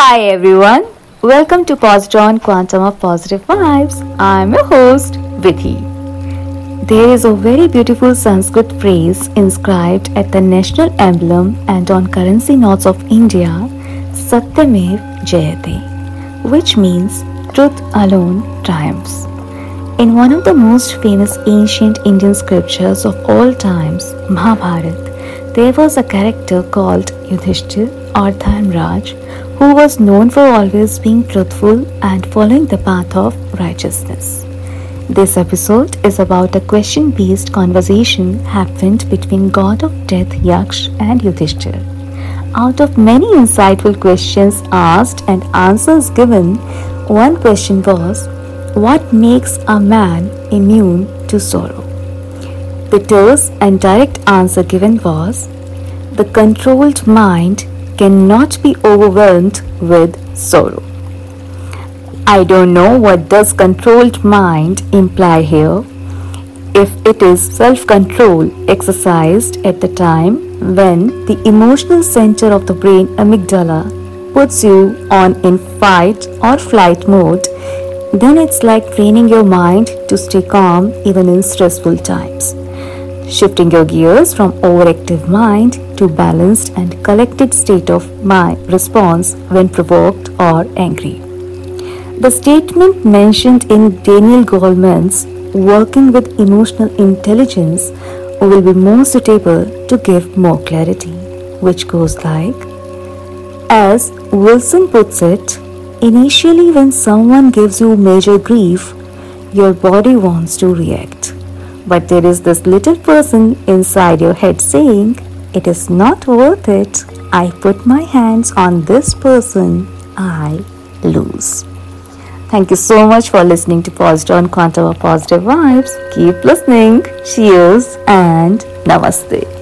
Hi everyone, welcome to Positron Quantum of Positive Vibes. I'm your host, Vidhi. There is a very beautiful Sanskrit phrase inscribed at the national emblem and on currency notes of India, Satyamev Jayate, which means truth alone triumphs. In one of the most famous ancient Indian scriptures of all times, Mahabharata, there was a character called Yudhishthir or Dharmraj who was known for always being truthful and following the path of righteousness. This episode is about a question based conversation happened between god of death Yaksh and Yudhishthir. Out of many insightful questions asked and answers given, one question was What makes a man immune to sorrow? The terse and direct answer given was The controlled mind cannot be overwhelmed with sorrow. I don't know what does controlled mind imply here. If it is self control exercised at the time when the emotional center of the brain amygdala puts you on in fight or flight mode, then it's like training your mind to stay calm even in stressful times shifting your gears from overactive mind to balanced and collected state of mind response when provoked or angry. The statement mentioned in Daniel Goleman's Working with Emotional Intelligence will be more suitable to give more clarity, which goes like As Wilson puts it, initially when someone gives you major grief, your body wants to react. But there is this little person inside your head saying, It is not worth it. I put my hands on this person, I lose. Thank you so much for listening to Positive Quantum of Positive Vibes. Keep listening. Cheers and Namaste.